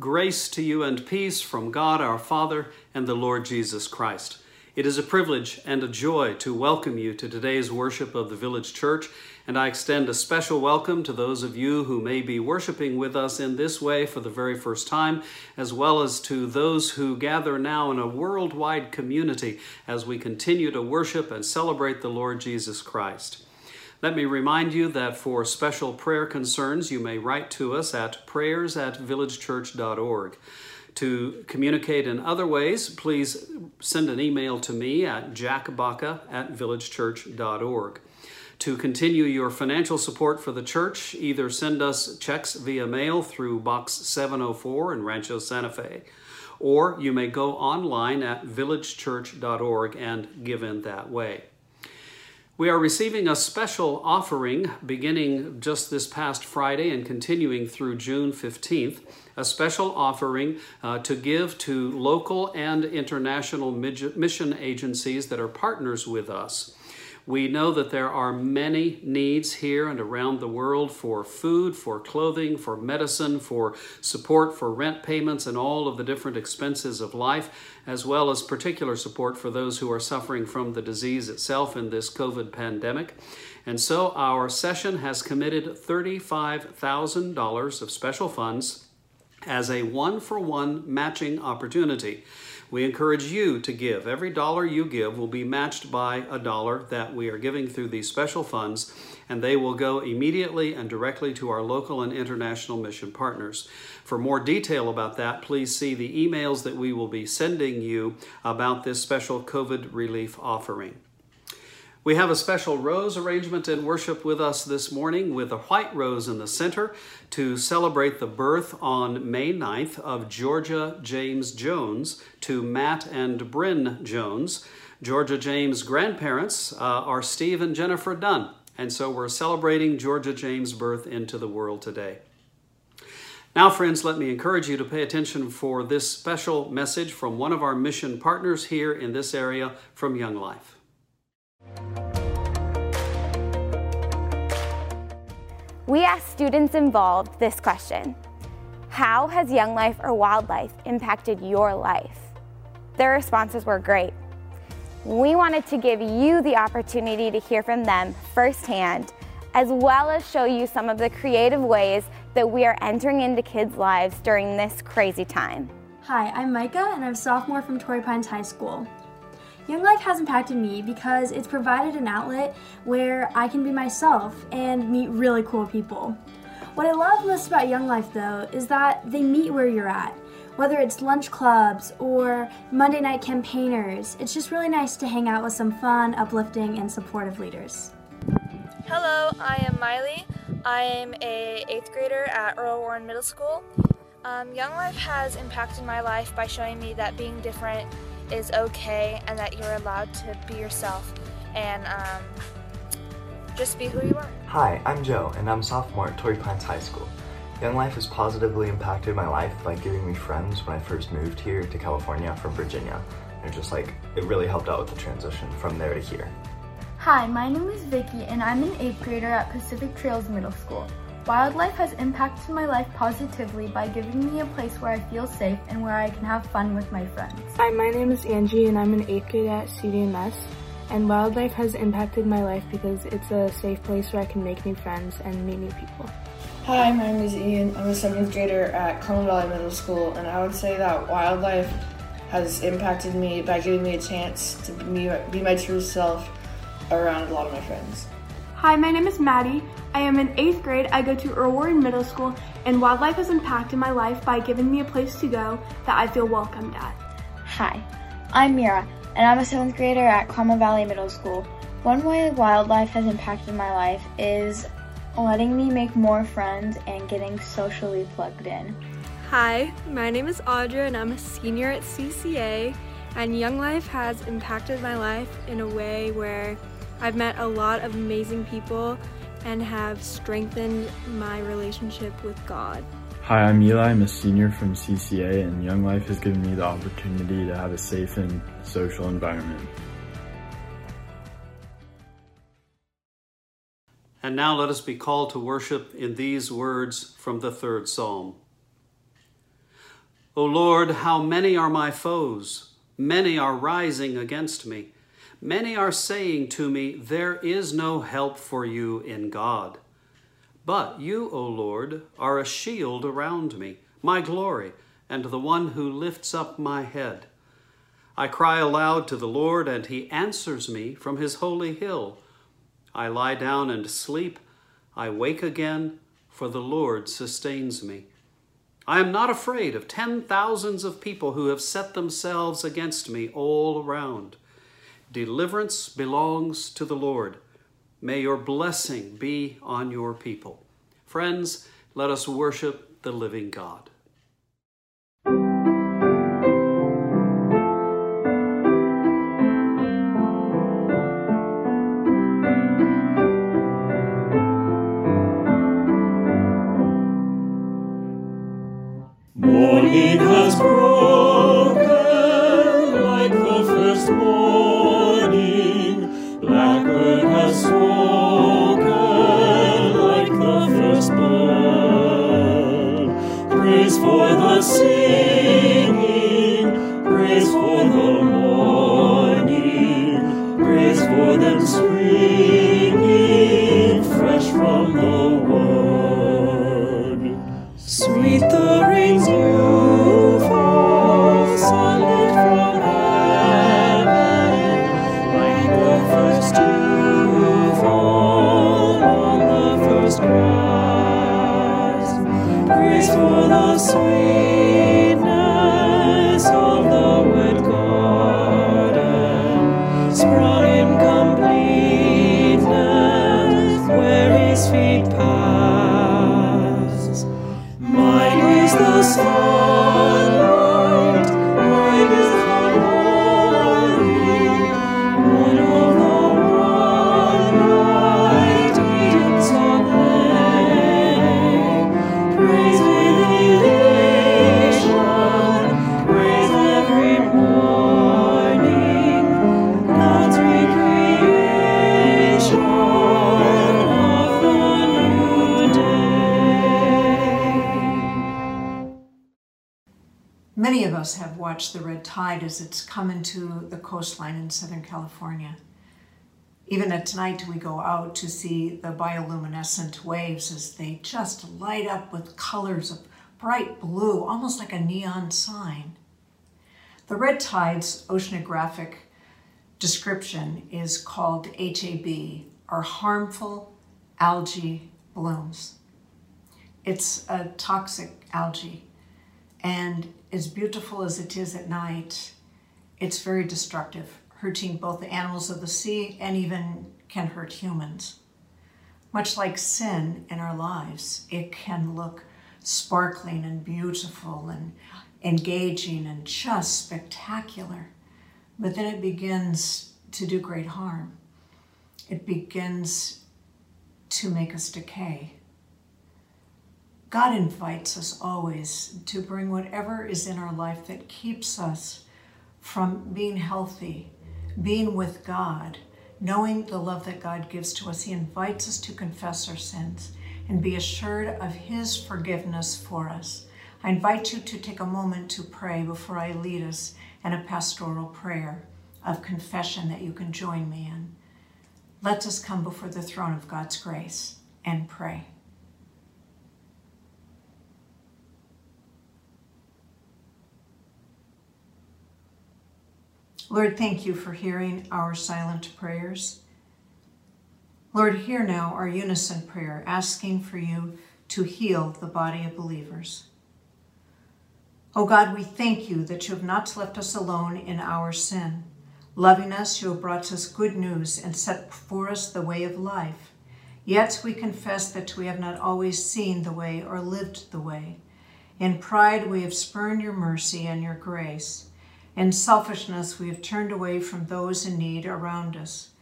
Grace to you and peace from God our Father and the Lord Jesus Christ. It is a privilege and a joy to welcome you to today's worship of the Village Church, and I extend a special welcome to those of you who may be worshiping with us in this way for the very first time, as well as to those who gather now in a worldwide community as we continue to worship and celebrate the Lord Jesus Christ. Let me remind you that for special prayer concerns, you may write to us at prayers at villagechurch.org. To communicate in other ways, please send an email to me at jackbaca at villagechurch.org. To continue your financial support for the church, either send us checks via mail through Box 704 in Rancho Santa Fe, or you may go online at villagechurch.org and give in that way. We are receiving a special offering beginning just this past Friday and continuing through June 15th, a special offering uh, to give to local and international mission agencies that are partners with us. We know that there are many needs here and around the world for food, for clothing, for medicine, for support for rent payments, and all of the different expenses of life, as well as particular support for those who are suffering from the disease itself in this COVID pandemic. And so our session has committed $35,000 of special funds as a one for one matching opportunity. We encourage you to give. Every dollar you give will be matched by a dollar that we are giving through these special funds, and they will go immediately and directly to our local and international mission partners. For more detail about that, please see the emails that we will be sending you about this special COVID relief offering. We have a special rose arrangement in worship with us this morning with a white rose in the center to celebrate the birth on May 9th of Georgia James Jones to Matt and Bryn Jones. Georgia James' grandparents uh, are Steve and Jennifer Dunn, and so we're celebrating Georgia James' birth into the world today. Now, friends, let me encourage you to pay attention for this special message from one of our mission partners here in this area from Young Life. We asked students involved this question How has Young Life or WyldLife impacted your life? Their responses were great. We wanted to give you the opportunity to hear from them firsthand, as well as show you some of the creative ways that we are entering into kids' lives during this crazy time. Hi, I'm Micah, and I'm a sophomore from Torrey Pines High School. Young Life has impacted me because it's provided an outlet where I can be myself and meet really cool people. What I love most about Young Life though is that they meet where you're at. Whether it's lunch clubs or Monday night campaigners, it's just really nice to hang out with some fun, uplifting, and supportive leaders. Hello, I am Miley. I am a 8th grader at Earl Warren Middle School. Um, Young Life has impacted my life by showing me that being different is okay and that you're allowed to be yourself and um, just be who you are. Hi, I'm Joe, and I'm a sophomore at Torrey Pines High School. Young Life has positively impacted my life by giving me friends when I first moved here to California from Virginia. And just like, it really helped out with the transition from there to here. Hi, my name is Vicky, and I'm an 8th grader at Pacific Trails Middle School. WyldLife has impacted my life positively by giving me a place where I feel safe and where I can have fun with my friends. Hi, my name is Angie and I'm an 8th grade at CDMS and WyldLife has impacted my life because it's a safe place where I can make new friends and meet new people. Hi, my name is Ian. I'm a 7th grader at Carmel Valley Middle School and I would say that WyldLife has impacted me by giving me a chance to be, be my true self around a lot of my friends. Hi, my name is Maddie. I am in 8th grade. I go to Earl Warren Middle School, and WyldLife has impacted my life by giving me a place to go that I feel welcomed at. Hi, I'm Mira, and I'm a 7th grader at Carmel Valley Middle School. One way WyldLife has impacted my life is letting me make more friends and getting socially plugged in. Hi, my name is Audra, and I'm a senior at CCA, and Young Life has impacted my life in a way where I've met a lot of amazing people and have strengthened my relationship with God. Hi, I'm Eli. I'm a senior from CCA, and Young Life has given me the opportunity to have a safe and social environment. And now let us be called to worship in these words from the third psalm. O Lord, how many are my foes? Many are rising against me. Many are saying to me, There is no help for you in God. But you, O Lord, are a shield around me, my glory, and the one who lifts up my head. I cry aloud to the Lord, and he answers me from his holy hill. I lie down and sleep. I wake again, for the Lord sustains me. I am not afraid of ten thousands of people who have set themselves against me all around. Deliverance belongs to the Lord. May your blessing be on your people. Friends, let us worship the living God. Coastline in Southern California. Even at night, we go out to see the bioluminescent waves as they just light up with colors of bright blue, almost like a neon sign. The red tide's oceanographic description is called HAB, or harmful algae blooms. It's a toxic algae, and as beautiful as it is at night, it's very destructive, hurting both the animals of the sea and even can hurt humans. Much like sin in our lives, it can look sparkling and beautiful and engaging and just spectacular, but then it begins to do great harm. It begins to make us decay. God invites us always to bring whatever is in our life that keeps us from being healthy, being with God, knowing the love that God gives to us. He invites us to confess our sins and be assured of His forgiveness for us. I invite you to take a moment to pray before I lead us in a pastoral prayer of confession that you can join me in. Let us come before the throne of God's grace and pray. Lord, thank you for hearing our silent prayers. Lord, hear now our unison prayer, asking for you to heal the body of believers. O God, we thank you that you have not left us alone in our sin. Loving us, you have brought us good news and set before us the way of life. Yet we confess that we have not always seen the way or lived the way. In pride, we have spurned your mercy and your grace. In selfishness, we have turned away from those in need around us.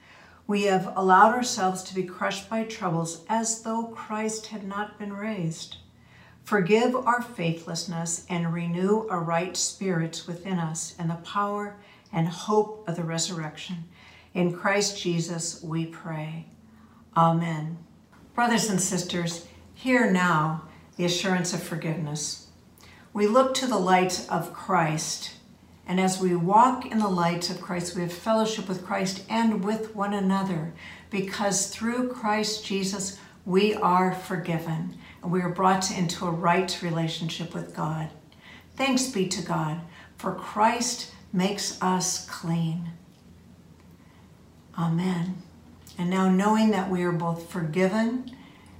We have allowed ourselves to be crushed by troubles as though Christ had not been raised. Forgive our faithlessness and renew a right spirit within us and the power and hope of the resurrection. In Christ Jesus we pray. Amen. Brothers and sisters, hear now the assurance of forgiveness. We look to the light of Christ. And as we walk in the light of Christ, we have fellowship with Christ and with one another because through Christ Jesus, we are forgiven and we are brought into a right relationship with God. Thanks be to God, for Christ makes us clean. Amen. And now, knowing that we are both forgiven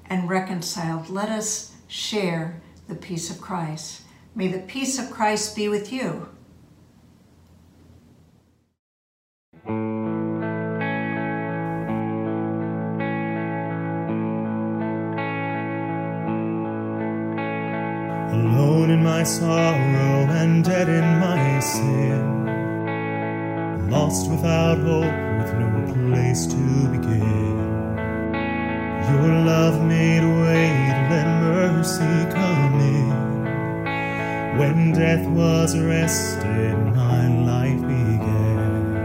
and reconciled, let us share the peace of Christ. May the peace of Christ be with you. Alone in my sorrow and dead in my sin. Lost without hope, with no place to begin. Your love made way to let mercy come in. When death was arrested, my life began.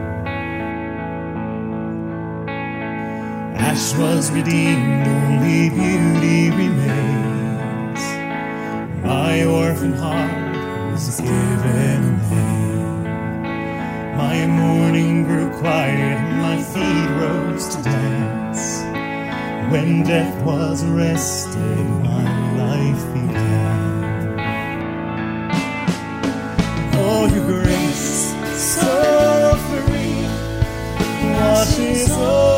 Ash was redeemed, only beauty remains. My orphan heart was given a. My mourning grew quiet, my feet rose to dance. When death was arrested, my life began. Oh, your grace, so free, washes over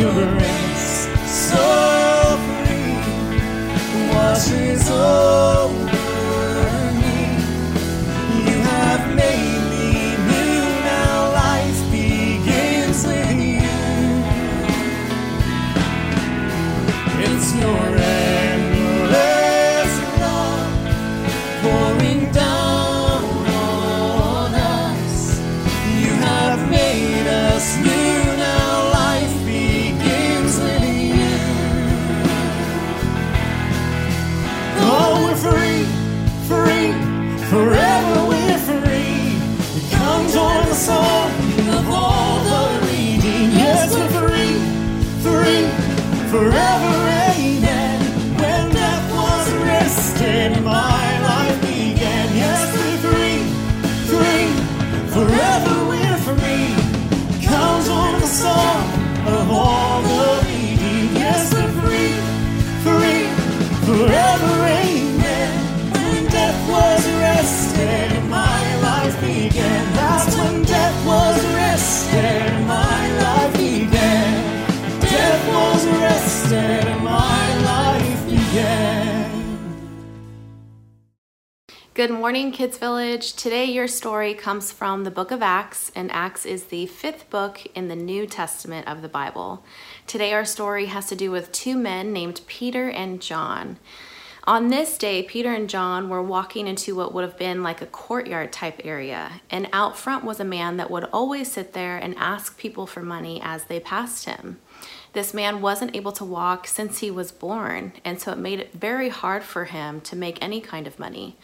your grace, so free, washes over Good morning, Kids Village. Today, your story comes from the book of Acts, and Acts is the fifth book in the New Testament of the Bible. Today, our story has to do with two men named Peter and John. On this day, Peter and John were walking into what would have been like a courtyard type area, and out front was a man that would always sit there and ask people for money as they passed him. This man wasn't able to walk since he was born, and so it made it very hard for him to make any kind of money.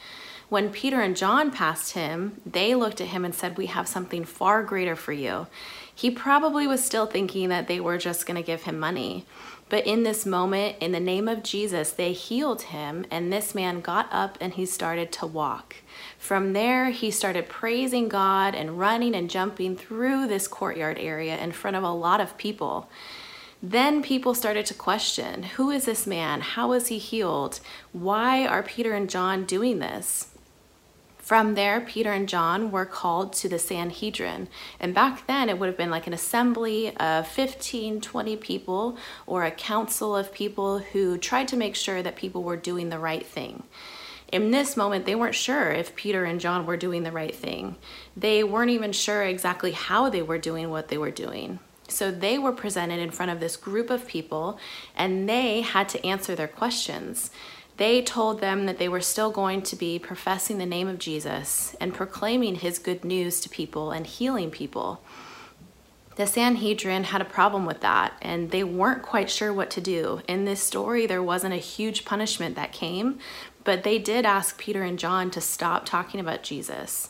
When Peter and John passed him, they looked at him and said, We have something far greater for you. He probably was still thinking that they were just going to give him money. But in this moment, in the name of Jesus, they healed him, and this man got up and he started to walk. From there, he started praising God and running and jumping through this courtyard area in front of a lot of people. Then people started to question who is this man? How is he healed? Why are Peter and John doing this? From there, Peter and John were called to the Sanhedrin. And back then, it would have been like an assembly of 15, 20 people or a council of people who tried to make sure that people were doing the right thing. In this moment, they weren't sure if Peter and John were doing the right thing. They weren't even sure exactly how they were doing what they were doing. So they were presented in front of this group of people and they had to answer their questions. They told them that they were still going to be professing the name of Jesus and proclaiming his good news to people and healing people. The Sanhedrin had a problem with that, and they weren't quite sure what to do. In this story, there wasn't a huge punishment that came, but they did ask Peter and John to stop talking about Jesus.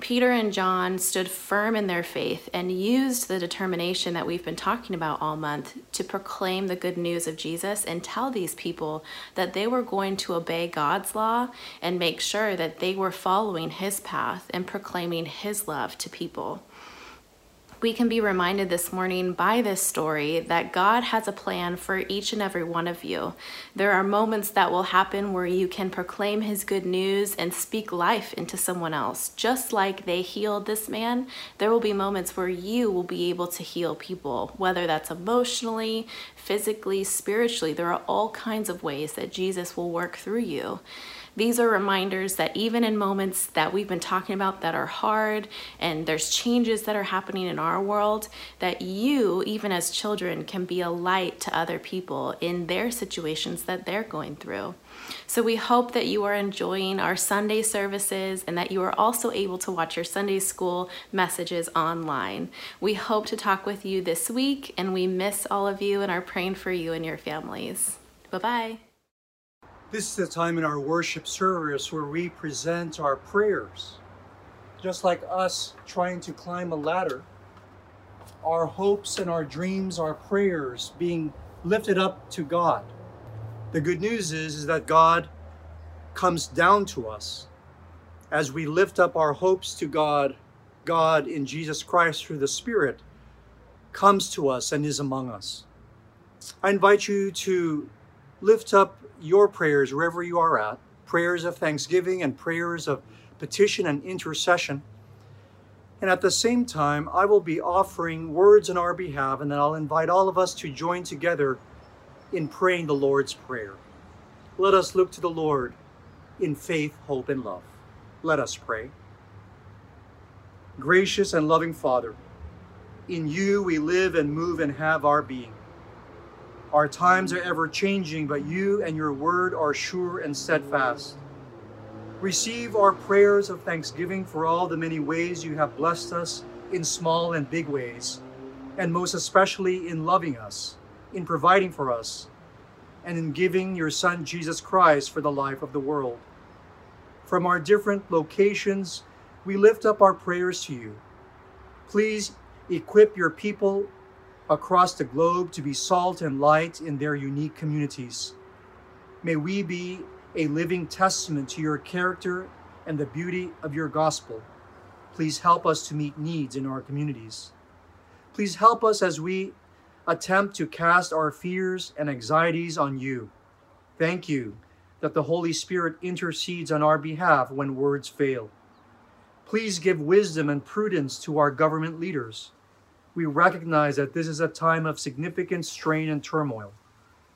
Peter and John stood firm in their faith and used the determination that we've been talking about all month to proclaim the good news of Jesus and tell these people that they were going to obey God's law and make sure that they were following his path and proclaiming his love to people we can be reminded this morning by this story that God has a plan for each and every one of you. There are moments that will happen where you can proclaim His good news and speak life into someone else. Just like they healed this man, there will be moments where you will be able to heal people, whether that's emotionally, physically, spiritually. There are all kinds of ways that Jesus will work through you. These are reminders that even in moments that we've been talking about that are hard and there's changes that are happening in our world, that you, even as children, can be a light to other people in their situations that they're going through. So we hope that you are enjoying our Sunday services and that you are also able to watch your Sunday school messages online. We hope to talk with you this week and we miss all of you and are praying for you and your families. Bye bye. This is the time in our worship service where we present our prayers. Just like us trying to climb a ladder, our hopes and our dreams, our prayers being lifted up to God. The good news is, is that God comes down to us as we lift up our hopes to God. God in Jesus Christ through the Spirit comes to us and is among us. I invite you to lift up your prayers wherever you are at, prayers of thanksgiving and prayers of petition and intercession. And at the same time, I will be offering words on our behalf, and then I'll invite all of us to join together in praying the Lord's Prayer. Let us look to the Lord in faith, hope, and love. Let us pray. Gracious and loving Father, in you we live and move and have our being. Our times are ever changing, but you and your word are sure and steadfast. Receive our prayers of thanksgiving for all the many ways you have blessed us in small and big ways, and most especially in loving us, in providing for us, and in giving your Son Jesus Christ for the life of the world. From our different locations, we lift up our prayers to you. Please equip your people across the globe to be salt and light in their unique communities. May we be a living testament to your character and the beauty of your gospel. Please help us to meet needs in our communities. Please help us as we attempt to cast our fears and anxieties on you. Thank you that the Holy Spirit intercedes on our behalf when words fail. Please give wisdom and prudence to our government leaders we recognize that this is a time of significant strain and turmoil.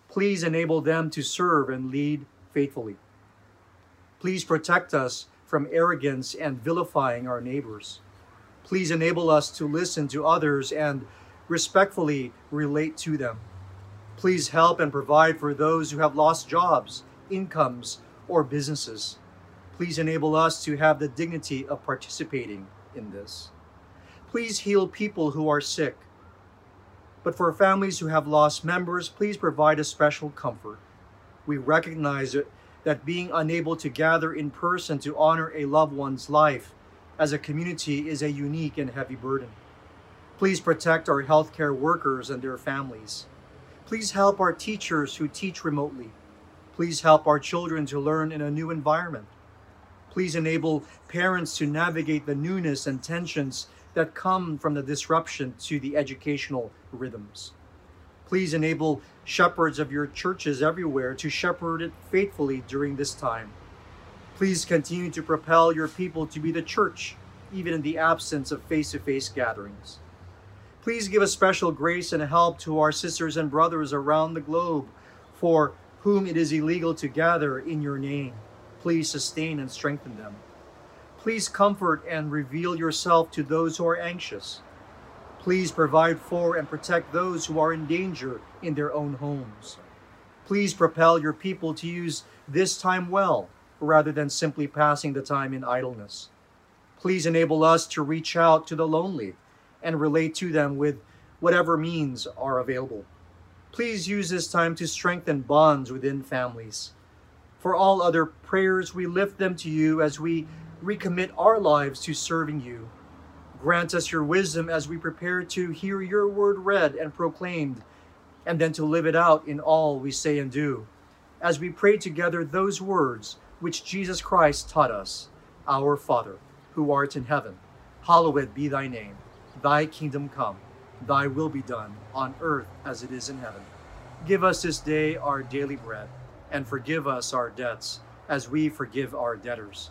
Please enable them to serve and lead faithfully. Please protect us from arrogance and vilifying our neighbors. Please enable us to listen to others and respectfully relate to them. Please help and provide for those who have lost jobs, incomes, or businesses. Please enable us to have the dignity of participating in this. Please heal people who are sick. But for families who have lost members, please provide a special comfort. We recognize that being unable to gather in person to honor a loved one's life as a community is a unique and heavy burden. Please protect our healthcare workers and their families. Please help our teachers who teach remotely. Please help our children to learn in a new environment. Please enable parents to navigate the newness and tensions that come from the disruption to the educational rhythms. Please enable shepherds of your churches everywhere to shepherd it faithfully during this time. Please continue to propel your people to be the church, even in the absence of face to face gatherings. Please give a special grace and help to our sisters and brothers around the globe for whom it is illegal to gather in your name. Please sustain and strengthen them. Please comfort and reveal yourself to those who are anxious. Please provide for and protect those who are in danger in their own homes. Please propel your people to use this time well rather than simply passing the time in idleness. Please enable us to reach out to the lonely and relate to them with whatever means are available. Please use this time to strengthen bonds within families. For all other prayers, we lift them to you as we recommit our lives to serving you. Grant us your wisdom as we prepare to hear your word read and proclaimed, and then to live it out in all we say and do. As we pray together those words which Jesus Christ taught us Our Father, who art in heaven, hallowed be thy name. Thy kingdom come, thy will be done, on earth as it is in heaven. Give us this day our daily bread, and forgive us our debts, as we forgive our debtors.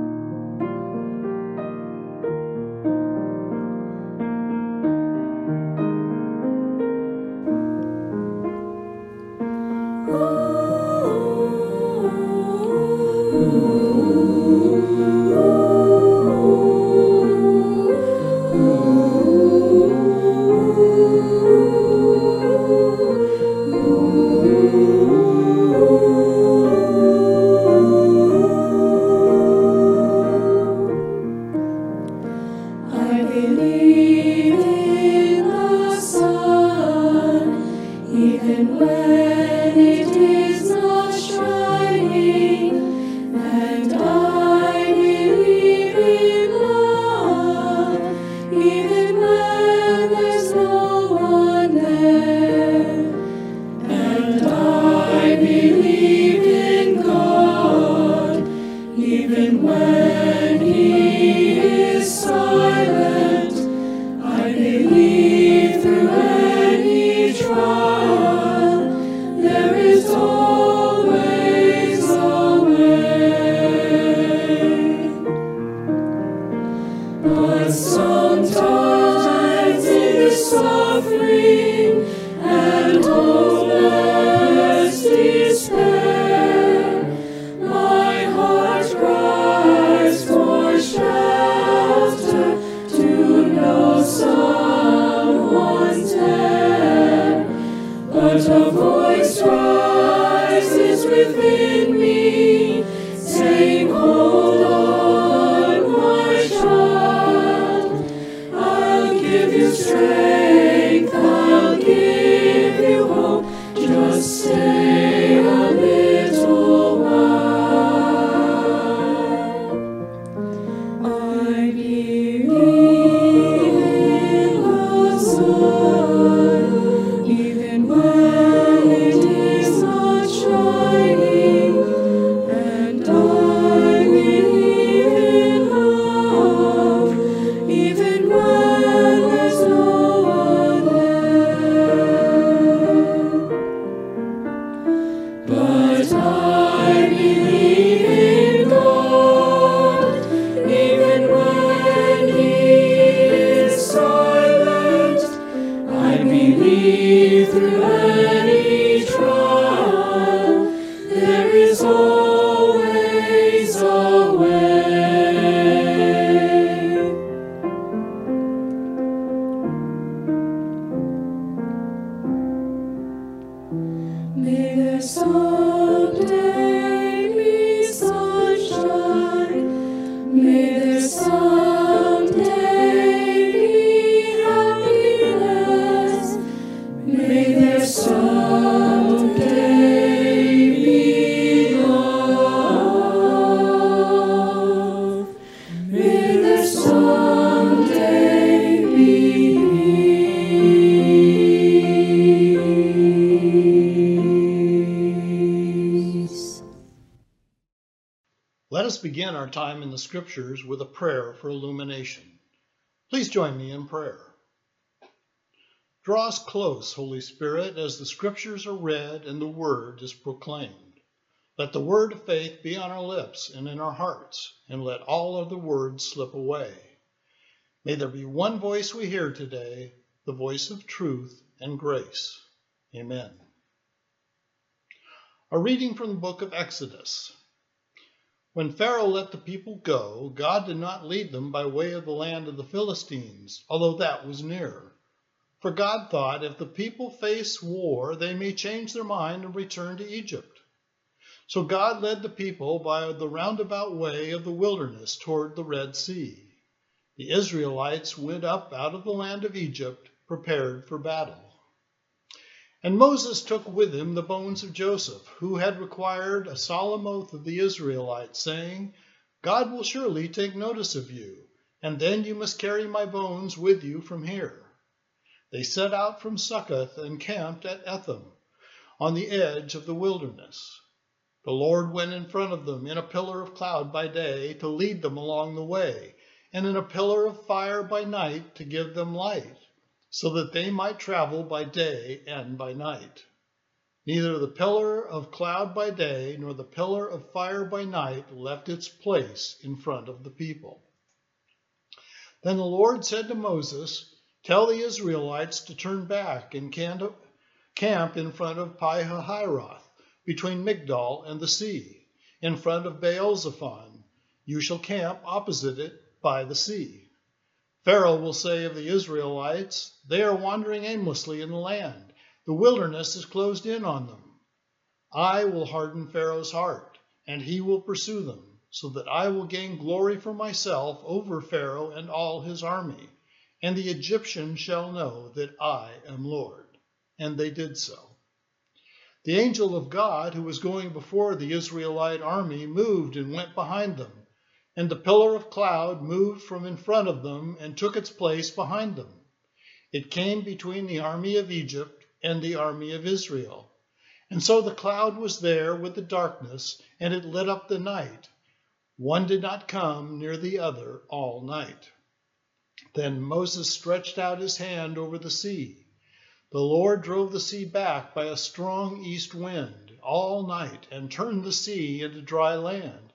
Our time in the scriptures with a prayer for illumination. Please join me in prayer. Draw us close, Holy Spirit, as the scriptures are read and the word is proclaimed. Let the word of faith be on our lips and in our hearts, and let all other words slip away. May there be one voice we hear today, the voice of truth and grace. Amen. A reading from the book of Exodus. When Pharaoh let the people go, God did not lead them by way of the land of the Philistines, although that was near. For God thought, if the people face war, they may change their mind and return to Egypt. So God led the people by the roundabout way of the wilderness toward the Red Sea. The Israelites went up out of the land of Egypt, prepared for battle. And Moses took with him the bones of Joseph, who had required a solemn oath of the Israelites, saying, God will surely take notice of you, and then you must carry my bones with you from here. They set out from Succoth and camped at Etham, on the edge of the wilderness. The Lord went in front of them in a pillar of cloud by day to lead them along the way, and in a pillar of fire by night to give them light, so that they might travel by day and by night. Neither the pillar of cloud by day nor the pillar of fire by night left its place in front of the people. Then the Lord said to Moses, Tell the Israelites to turn back and camp in front of Pi-hahiroth, between Migdol and the sea, in front of Baal-zephon. You shall camp opposite it by the sea. Pharaoh will say of the Israelites, They are wandering aimlessly in the land. The wilderness is closed in on them. I will harden Pharaoh's heart, and he will pursue them, so that I will gain glory for myself over Pharaoh and all his army and the Egyptians shall know that I am Lord. And they did so. The angel of God, who was going before the Israelite army, moved and went behind them. And the pillar of cloud moved from in front of them and took its place behind them. It came between the army of Egypt and the army of Israel. And so the cloud was there with the darkness, and it lit up the night. One did not come near the other all night. Then Moses stretched out his hand over the sea. The Lord drove the sea back by a strong east wind all night and turned the sea into dry land,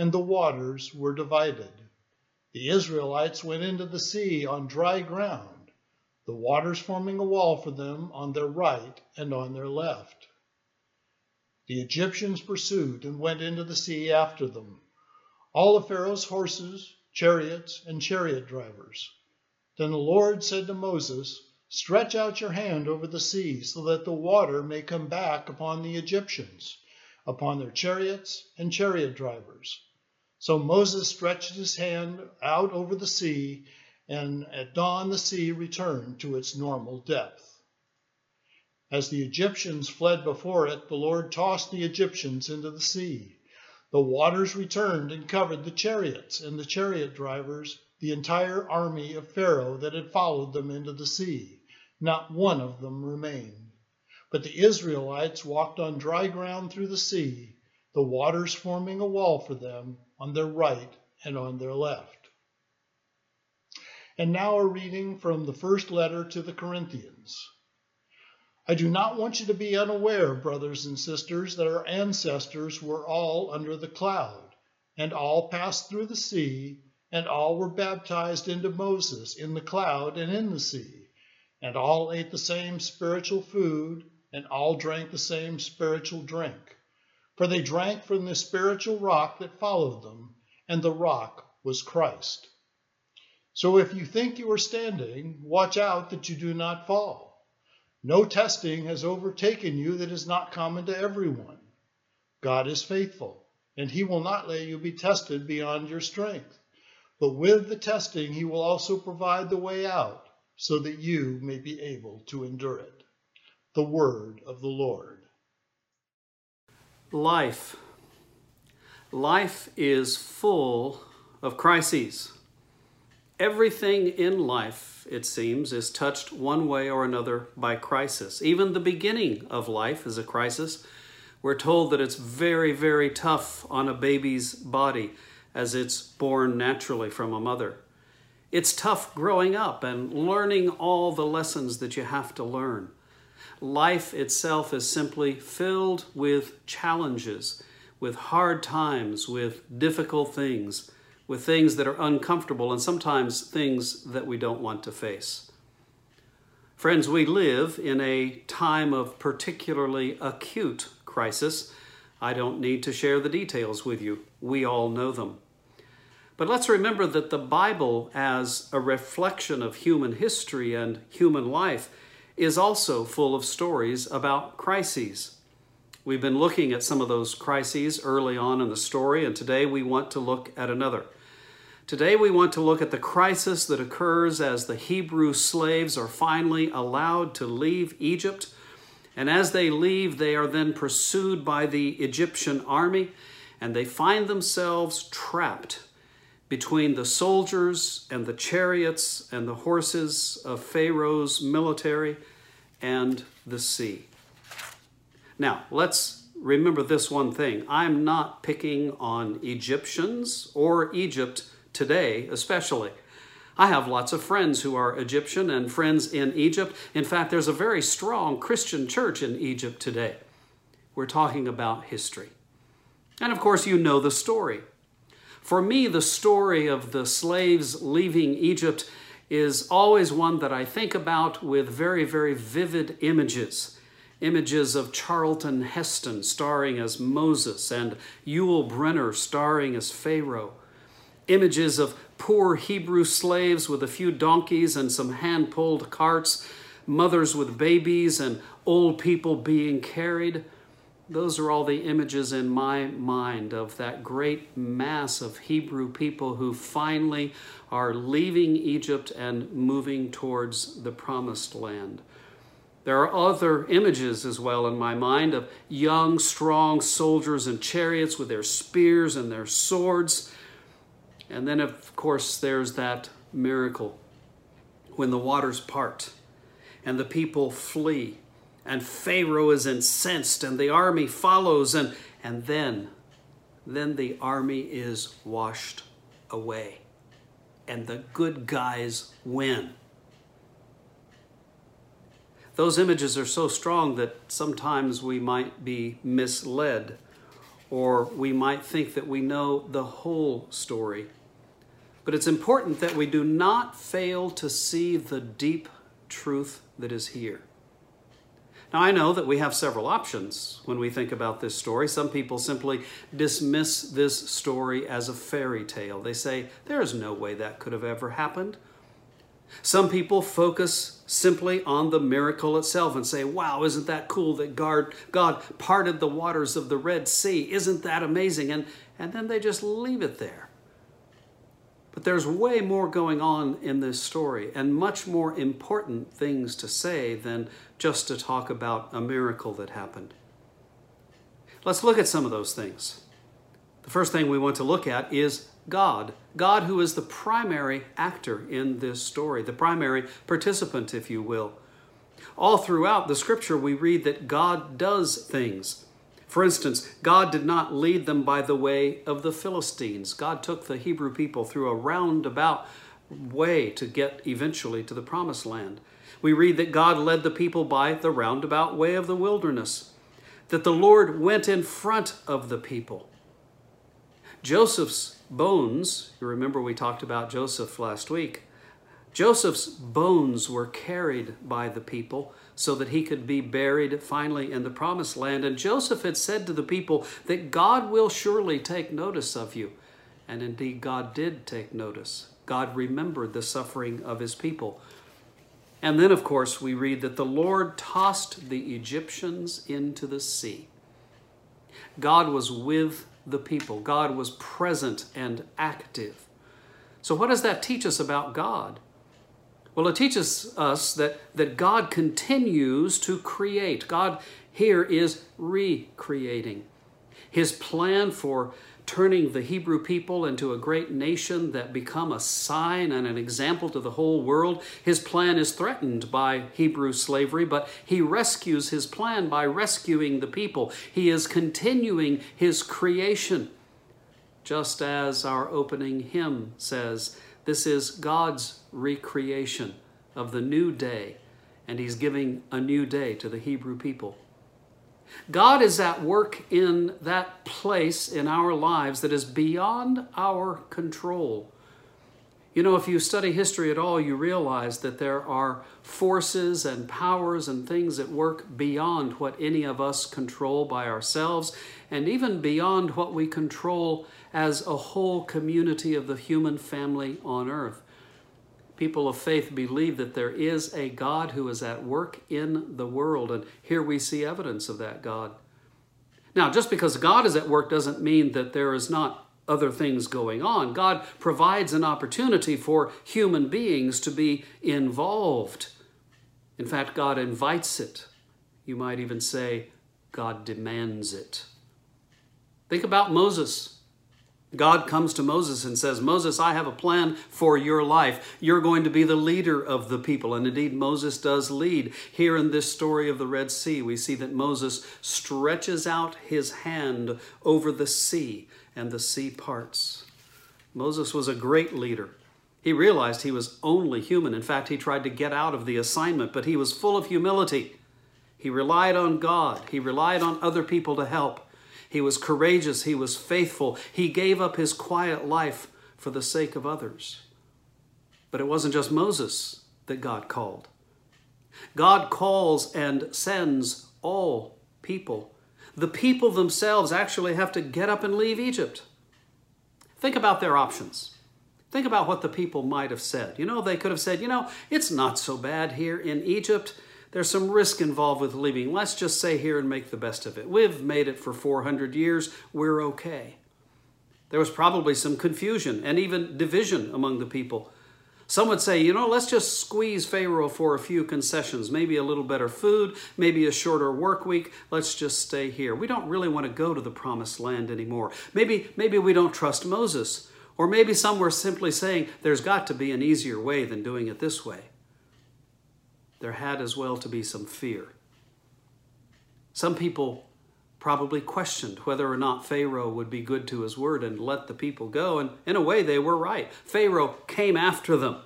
and the waters were divided. The Israelites went into the sea on dry ground, the waters forming a wall for them on their right and on their left. The Egyptians pursued and went into the sea after them, all of Pharaoh's horses, chariots, and chariot drivers. Then the Lord said to Moses, Stretch out your hand over the sea, so that the water may come back upon the Egyptians, upon their chariots and chariot drivers. So Moses stretched his hand out over the sea, and at dawn the sea returned to its normal depth. As the Egyptians fled before it, the Lord tossed the Egyptians into the sea. The waters returned and covered the chariots and the chariot drivers the entire army of Pharaoh that had followed them into the sea. Not one of them remained. But the Israelites walked on dry ground through the sea, the waters forming a wall for them on their right and on their left. And now a reading from the first letter to the Corinthians. I do not want you to be unaware, brothers and sisters, that our ancestors were all under the cloud, and all passed through the sea and all were baptized into Moses in the cloud and in the sea, and all ate the same spiritual food, and all drank the same spiritual drink. For they drank from the spiritual rock that followed them, and the rock was Christ. So if you think you are standing, watch out that you do not fall. No testing has overtaken you that is not common to everyone. God is faithful, and he will not let you be tested beyond your strength. But with the testing, he will also provide the way out so that you may be able to endure it. The word of the Lord. Life. Life is full of crises. Everything in life, it seems, is touched one way or another by crisis. Even the beginning of life is a crisis. We're told that it's very, very tough on a baby's body as it's born naturally from a mother. It's tough growing up and learning all the lessons that you have to learn. Life itself is simply filled with challenges, with hard times, with difficult things, with things that are uncomfortable, and sometimes things that we don't want to face. Friends, we live in a time of particularly acute crisis. I don't need to share the details with you. We all know them. But let's remember that the Bible, as a reflection of human history and human life, is also full of stories about crises. We've been looking at some of those crises early on in the story, and today we want to look at another. Today we want to look at the crisis that occurs as the Hebrew slaves are finally allowed to leave Egypt. And as they leave, they are then pursued by the Egyptian army, and they find themselves trapped between the soldiers and the chariots and the horses of Pharaoh's military and the sea. Now, let's remember this one thing. I'm not picking on Egyptians or Egypt today, especially. I have lots of friends who are Egyptian and friends in Egypt. In fact, there's a very strong Christian church in Egypt today. We're talking about history. And of course, you know the story. For me, the story of the slaves leaving Egypt is always one that I think about with very, very vivid images. Images of Charlton Heston starring as Moses and Yul Brynner starring as Pharaoh. Images of poor Hebrew slaves with a few donkeys and some hand pulled carts, mothers with babies, and old people being carried those are all the images in my mind of that great mass of Hebrew people who finally are leaving Egypt and moving towards the promised land. There are other images as well in my mind of young, strong soldiers in chariots with their spears and their swords. And then, of course, there's that miracle when the waters part and the people flee and Pharaoh is incensed and the army follows and and then then the army is washed away and the good guys win. Those images are so strong that sometimes we might be misled or we might think that we know the whole story. But it's important that we do not fail to see the deep truth that is here. Now, I know that we have several options when we think about this story. Some people simply dismiss this story as a fairy tale. They say, there is no way that could have ever happened. Some people focus simply on the miracle itself and say, wow, isn't that cool that God, parted the waters of the Red Sea? Isn't that amazing? And, and then they just leave it there. But there's way more going on in this story and much more important things to say than just to talk about a miracle that happened. Let's look at some of those things. The first thing we want to look at is God. God, who is the primary actor in this story, the primary participant, if you will. All throughout the scripture, we read that God does things. For instance, God did not lead them by the way of the Philistines. God took the Hebrew people through a roundabout way to get eventually to the promised land. We read that God led the people by the roundabout way of the wilderness, that the Lord went in front of the people. Joseph's bones, you remember we talked about Joseph last week, Joseph's bones were carried by the people so that he could be buried finally in the promised land. And Joseph had said to the people that God will surely take notice of you. And indeed, God did take notice. God remembered the suffering of his people. And then, of course, we read that the Lord tossed the Egyptians into the sea. God was with the people, God was present and active. So, what does that teach us about God? Well, it teaches us that, that God continues to create. God here is recreating. His plan for turning the Hebrew people into a great nation that become a sign and an example to the whole world. His plan is threatened by Hebrew slavery, but he rescues his plan by rescuing the people. He is continuing his creation. just as our opening hymn says, this is God's recreation of the new day, and He's giving a new day to the Hebrew people. God is at work in that place in our lives that is beyond our control. You know, if you study history at all, you realize that there are forces and powers and things at work beyond what any of us control by ourselves, and even beyond what we control as a whole community of the human family on earth. People of faith believe that there is a God who is at work in the world, and here we see evidence of that God. Now, just because God is at work doesn't mean that there is not other things going on. God provides an opportunity for human beings to be involved. In fact, God invites it. You might even say, God demands it. Think about Moses. God comes to Moses and says, Moses, I have a plan for your life. You're going to be the leader of the people. And indeed, Moses does lead. Here in this story of the Red Sea, we see that Moses stretches out his hand over the sea and the sea parts. Moses was a great leader. He realized he was only human. In fact, he tried to get out of the assignment, but he was full of humility. He relied on God, he relied on other people to help. He was courageous, he was faithful, he gave up his quiet life for the sake of others. But it wasn't just Moses that God called. God calls and sends all people the people themselves actually have to get up and leave Egypt. Think about their options. Think about what the people might have said. You know, they could have said, you know, it's not so bad here in Egypt. There's some risk involved with leaving. Let's just stay here and make the best of it. We've made it for 400 years. We're okay. There was probably some confusion and even division among the people. Some would say, you know, let's just squeeze Pharaoh for a few concessions, maybe a little better food, maybe a shorter work week. Let's just stay here. We don't really want to go to the promised land anymore. Maybe, maybe we don't trust Moses. Or maybe some were simply saying, there's got to be an easier way than doing it this way. There had as well to be some fear. Some people probably questioned whether or not Pharaoh would be good to his word and let the people go. And in a way, they were right. Pharaoh came after them.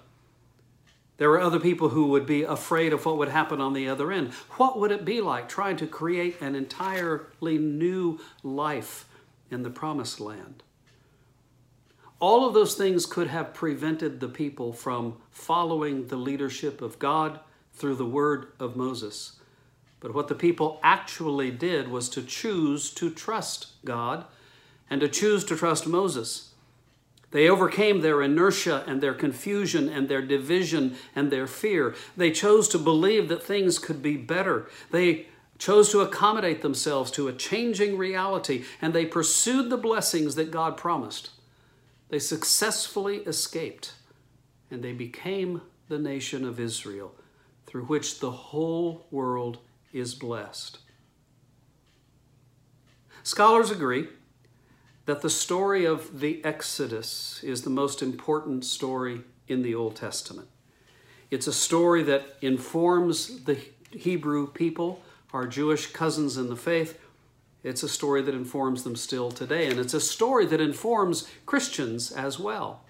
There were other people who would be afraid of what would happen on the other end. What would it be like trying to create an entirely new life in the promised land? All of those things could have prevented the people from following the leadership of God through the word of Moses. But what the people actually did was to choose to trust God and to choose to trust Moses. They overcame their inertia and their confusion and their division and their fear. They chose to believe that things could be better. They chose to accommodate themselves to a changing reality and they pursued the blessings that God promised. They successfully escaped and they became the nation of Israel through which the whole world is blessed. Scholars agree that the story of the Exodus is the most important story in the Old Testament. It's a story that informs the Hebrew people, our Jewish cousins in the faith. It's a story that informs them still today, and it's a story that informs Christians as well.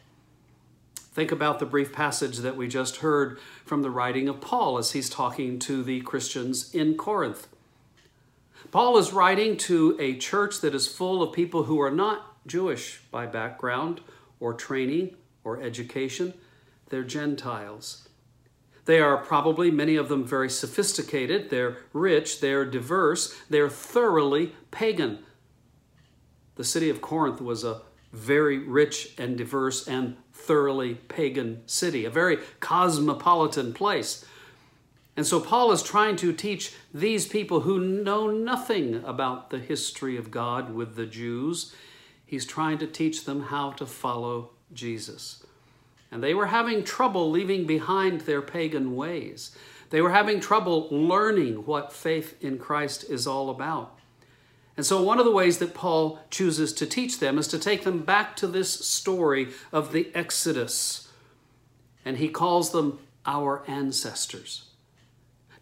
Think about the brief passage that we just heard from the writing of Paul as he's talking to the Christians in Corinth. Paul is writing to a church that is full of people who are not Jewish by background or training or education. They're Gentiles. They are probably, many of them, very sophisticated. They're rich. They're diverse. They're thoroughly pagan. The city of Corinth was a very rich and diverse and thoroughly pagan city, a very cosmopolitan place. And so Paul is trying to teach these people who know nothing about the history of God with the Jews, he's trying to teach them how to follow Jesus. And they were having trouble leaving behind their pagan ways. They were having trouble learning what faith in Christ is all about. And so, one of the ways that Paul chooses to teach them is to take them back to this story of the Exodus. And he calls them our ancestors.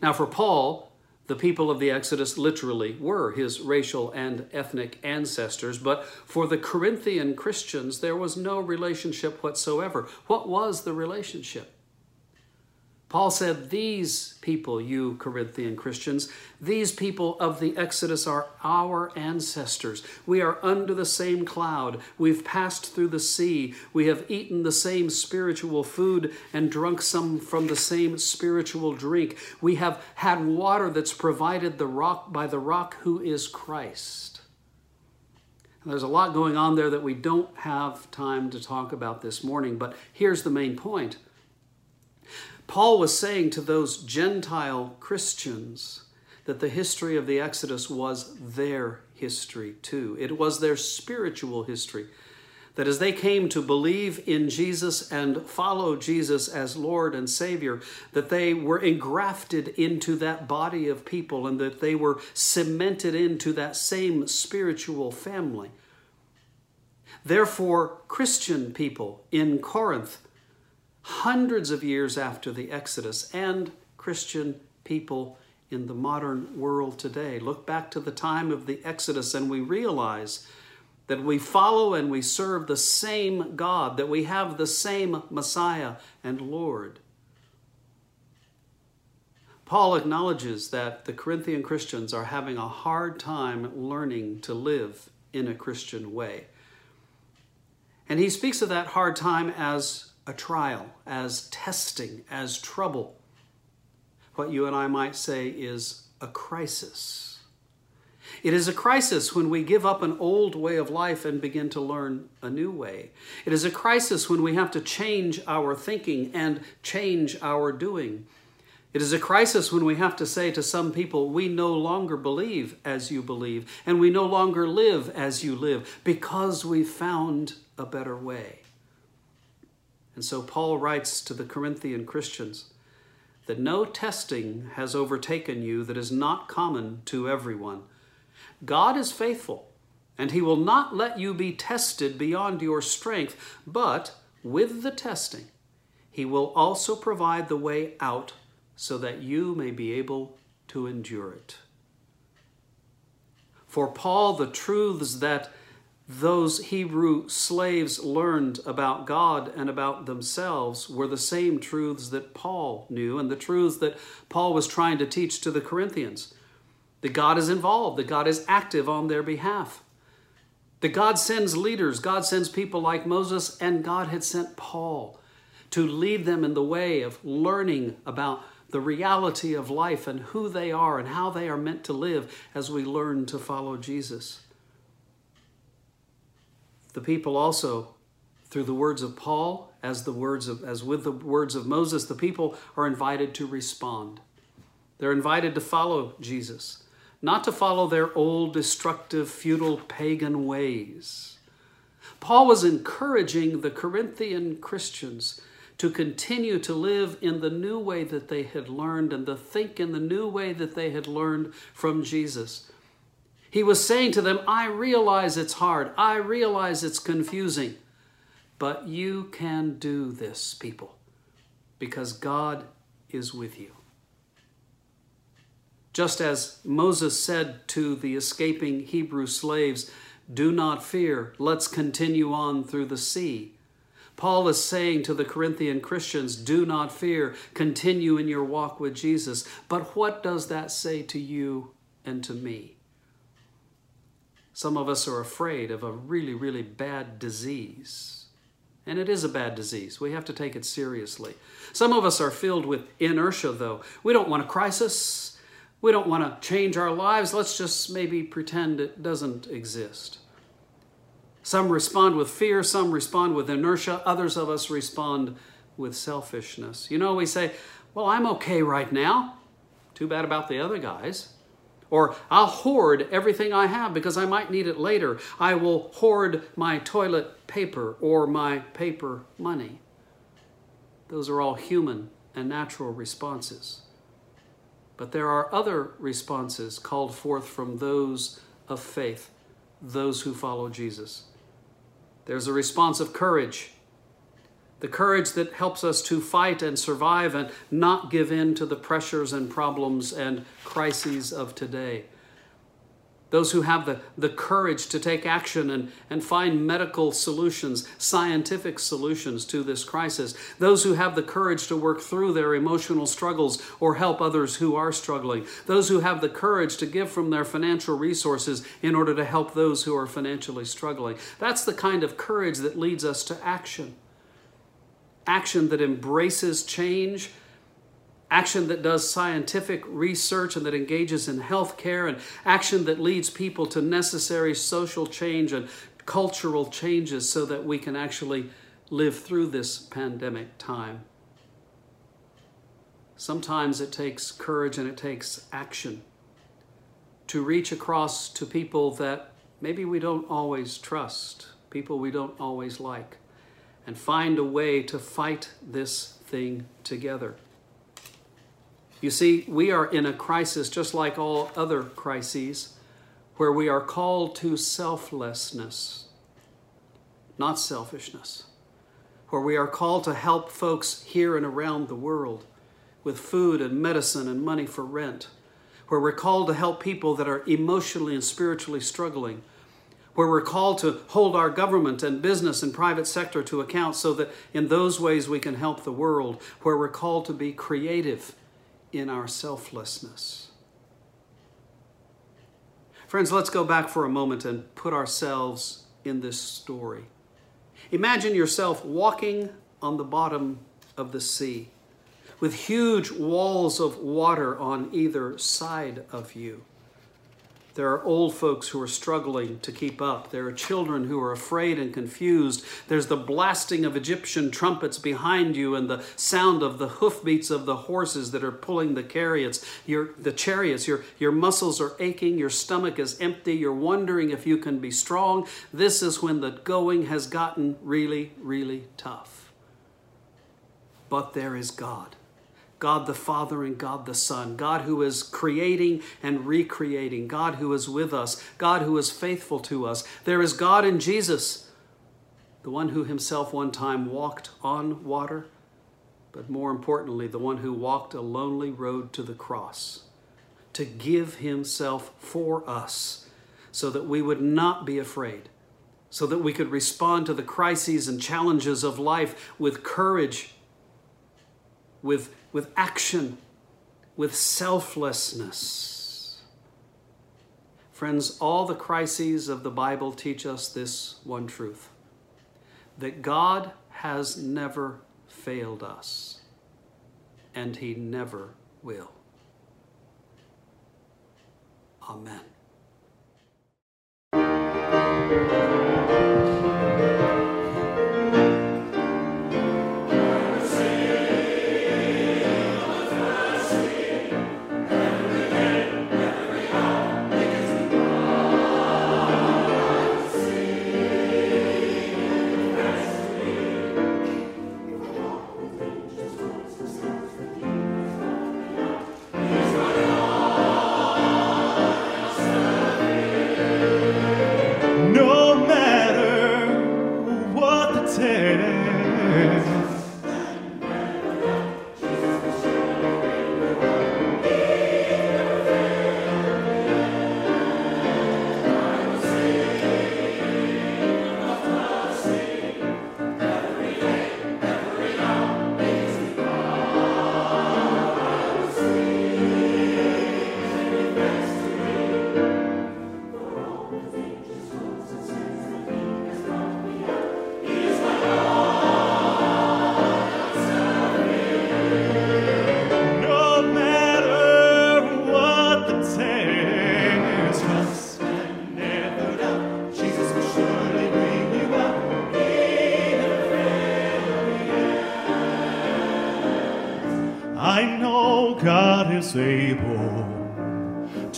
Now, for Paul, the people of the Exodus literally were his racial and ethnic ancestors, but for the Corinthian Christians, there was no relationship whatsoever. What was the relationship? Paul said, These people, you Corinthian Christians, these people of the Exodus are our ancestors. We are under the same cloud. We've passed through the sea. We have eaten the same spiritual food and drunk some from the same spiritual drink. We have had water that's provided the rock by the rock who is Christ. And there's a lot going on there that we don't have time to talk about this morning, but here's the main point. Paul was saying to those Gentile Christians that the history of the Exodus was their history too. It was their spiritual history. That as they came to believe in Jesus and follow Jesus as Lord and Savior, that they were engrafted into that body of people and that they were cemented into that same spiritual family. Therefore, Christian people in Corinth hundreds of years after the Exodus and Christian people in the modern world today. Look back to the time of the Exodus and we realize that we follow and we serve the same God, that we have the same Messiah and Lord. Paul acknowledges that the Corinthian Christians are having a hard time learning to live in a Christian way. And he speaks of that hard time as a trial, as testing, as trouble. What you and I might say is a crisis. It is a crisis when we give up an old way of life and begin to learn a new way. It is a crisis when we have to change our thinking and change our doing. It is a crisis when we have to say to some people, We no longer believe as you believe, and we no longer live as you live, because we found a better way. And so Paul writes to the Corinthian Christians that no testing has overtaken you that is not common to everyone. God is faithful, and he will not let you be tested beyond your strength, but with the testing, he will also provide the way out so that you may be able to endure it. For Paul, the truths that those Hebrew slaves learned about God and about themselves were the same truths that Paul knew and the truths that Paul was trying to teach to the Corinthians. That God is involved, that God is active on their behalf. That God sends leaders, God sends people like Moses, and God had sent Paul to lead them in the way of learning about the reality of life and who they are and how they are meant to live as we learn to follow Jesus. The people also, through the words of Paul, as the words of as with the words of Moses, the people are invited to respond. They're invited to follow Jesus, not to follow their old destructive feudal pagan ways. Paul was encouraging the Corinthian Christians to continue to live in the new way that they had learned and to think in the new way that they had learned from Jesus. He was saying to them, I realize it's hard. I realize it's confusing. But you can do this, people, because God is with you. Just as Moses said to the escaping Hebrew slaves, Do not fear, let's continue on through the sea. Paul is saying to the Corinthian Christians, Do not fear, continue in your walk with Jesus. But what does that say to you and to me? Some of us are afraid of a really, really bad disease. And it is a bad disease. We have to take it seriously. Some of us are filled with inertia, though. We don't want a crisis. We don't want to change our lives. Let's just maybe pretend it doesn't exist. Some respond with fear, some respond with inertia, others of us respond with selfishness. You know, we say, Well, I'm okay right now. Too bad about the other guys. Or I'll hoard everything I have because I might need it later. I will hoard my toilet paper or my paper money. Those are all human and natural responses. But there are other responses called forth from those of faith, those who follow Jesus. There's a response of courage. The courage that helps us to fight and survive and not give in to the pressures and problems and crises of today. Those who have the, the courage to take action and, and find medical solutions, scientific solutions to this crisis. Those who have the courage to work through their emotional struggles or help others who are struggling. Those who have the courage to give from their financial resources in order to help those who are financially struggling. That's the kind of courage that leads us to action action that embraces change, action that does scientific research and that engages in healthcare, and action that leads people to necessary social change and cultural changes so that we can actually live through this pandemic time. Sometimes it takes courage and it takes action to reach across to people that maybe we don't always trust, people we don't always like and find a way to fight this thing together. You see, we are in a crisis just like all other crises where we are called to selflessness, not selfishness, where we are called to help folks here and around the world with food and medicine and money for rent, where we're called to help people that are emotionally and spiritually struggling where we're called to hold our government and business and private sector to account so that in those ways we can help the world, where we're called to be creative in our selflessness. Friends, let's go back for a moment and put ourselves in this story. Imagine yourself walking on the bottom of the sea with huge walls of water on either side of you. There are old folks who are struggling to keep up. There are children who are afraid and confused. There's the blasting of Egyptian trumpets behind you and the sound of the hoofbeats of the horses that are pulling the chariots. Your, the chariots, your, your muscles are aching, your stomach is empty, you're wondering if you can be strong. This is when the going has gotten really, really tough. But there is God. God the Father and God the Son, God who is creating and recreating, God who is with us, God who is faithful to us. There is God in Jesus, the one who himself one time walked on water, but more importantly, the one who walked a lonely road to the cross to give himself for us so that we would not be afraid, so that we could respond to the crises and challenges of life with courage, with with action, with selflessness. Friends, all the crises of the Bible teach us this one truth that God has never failed us, and He never will. Amen.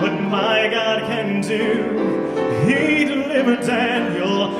What my God can do, he delivered Daniel,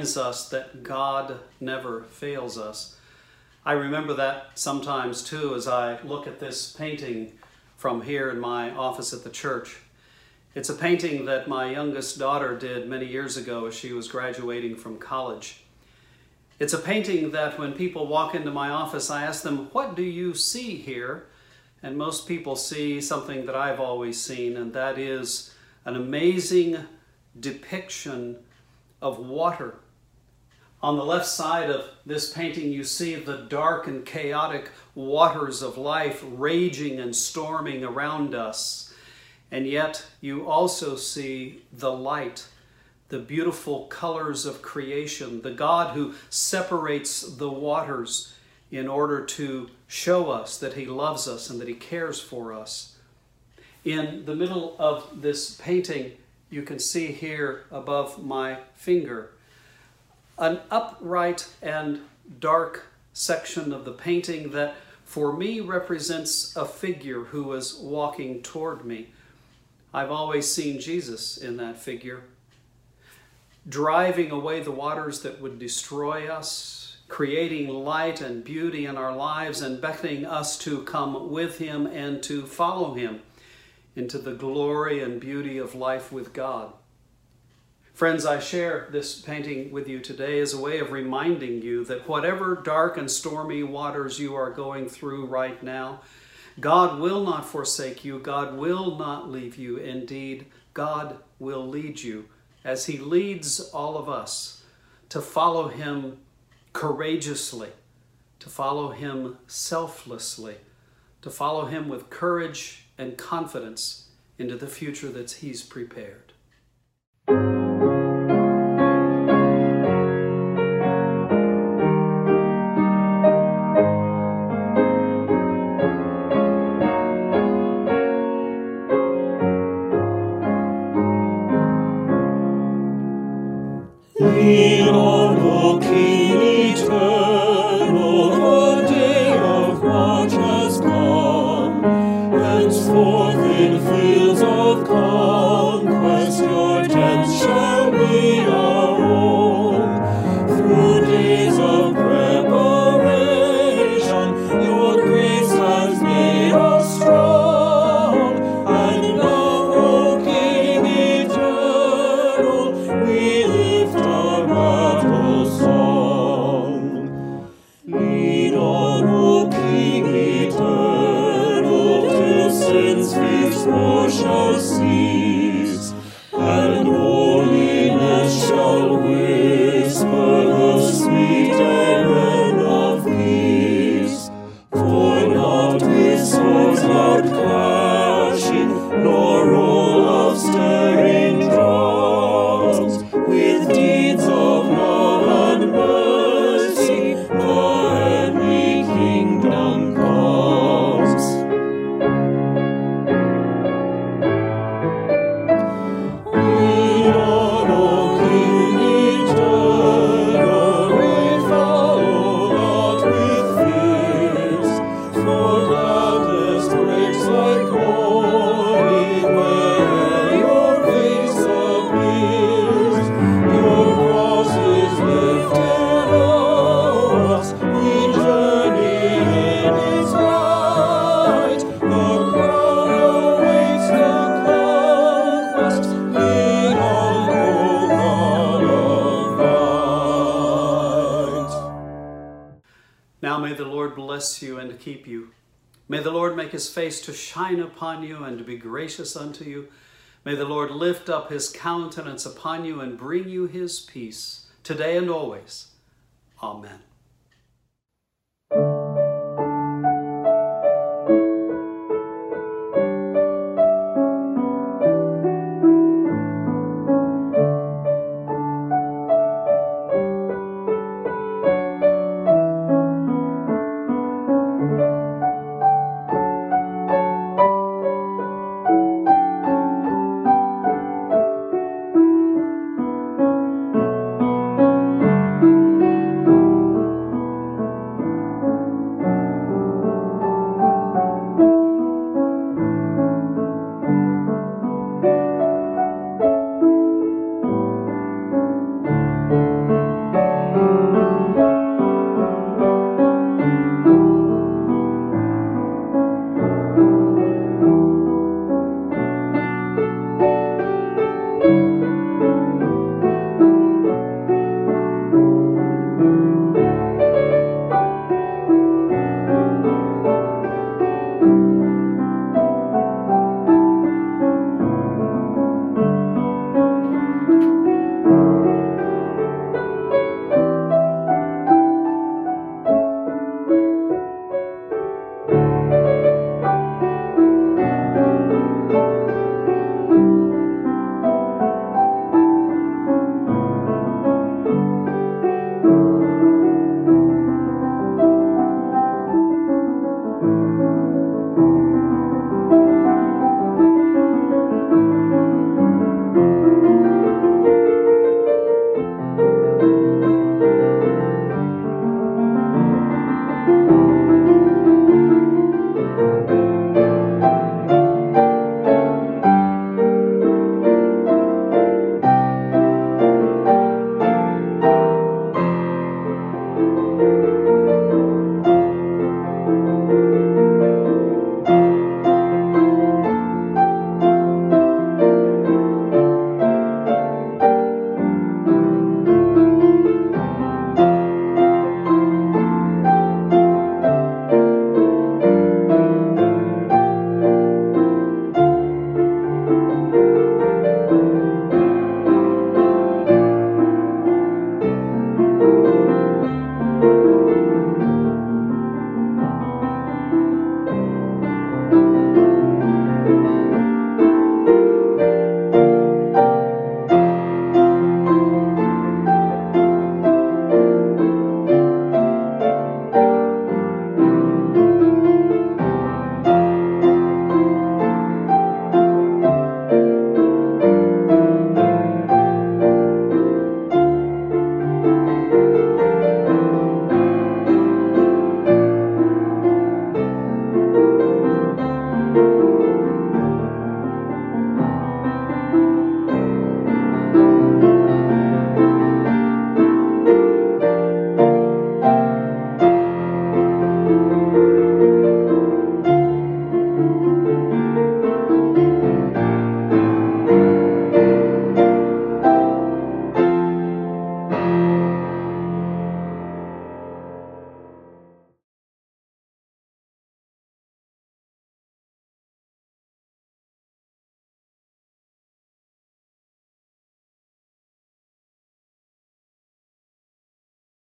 reminds us that God never fails us. I remember that sometimes too as I look at this painting from here in my office at the church. It's a painting that my youngest daughter did many years ago as she was graduating from college. It's a painting that when people walk into my office, I ask them, What do you see here? And most people see something that I've always seen, and that is an amazing depiction of water. On the left side of this painting, you see the dark and chaotic waters of life raging and storming around us. And yet, you also see the light, the beautiful colors of creation, the God who separates the waters in order to show us that He loves us and that He cares for us. In the middle of this painting, you can see here above my finger an upright and dark section of the painting that for me represents a figure who is walking toward me. I've always seen Jesus in that figure, driving away the waters that would destroy us, creating light and beauty in our lives, and beckoning us to come with Him and to follow Him into the glory and beauty of life with God. Friends, I share this painting with you today as a way of reminding you that whatever dark and stormy waters you are going through right now, God will not forsake you. God will not leave you. Indeed, God will lead you as He leads all of us to follow Him courageously, to follow Him selflessly, to follow Him with courage and confidence into the future that He's prepared. Lean and to be gracious unto you. May the Lord lift up his countenance upon you and bring you his peace, today and always. Amen.